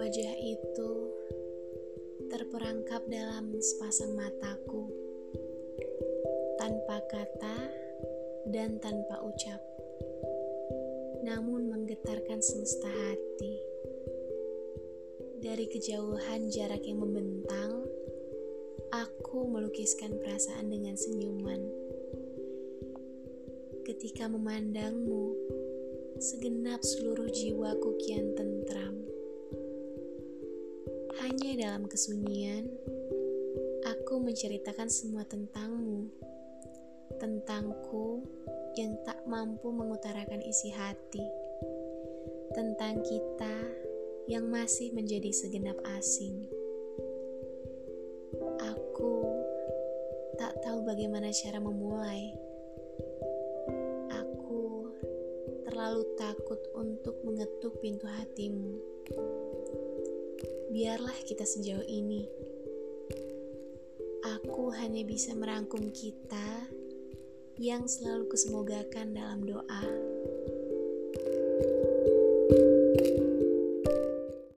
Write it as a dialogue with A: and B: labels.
A: Wajah itu terperangkap dalam sepasang mataku, tanpa kata dan tanpa ucap, namun menggetarkan semesta hati. Dari kejauhan jarak yang membentang, aku melukiskan perasaan dengan senyuman. Ketika memandangmu, segenap seluruh jiwaku kian tentram. Hanya dalam kesunyian, aku menceritakan semua tentangmu, tentangku yang tak mampu mengutarakan isi hati, tentang kita yang masih menjadi segenap asing. Aku tak tahu bagaimana cara memulai. Terlalu takut untuk mengetuk pintu hatimu biarlah kita sejauh ini. Aku hanya bisa merangkum kita yang selalu kesemogakan dalam doa.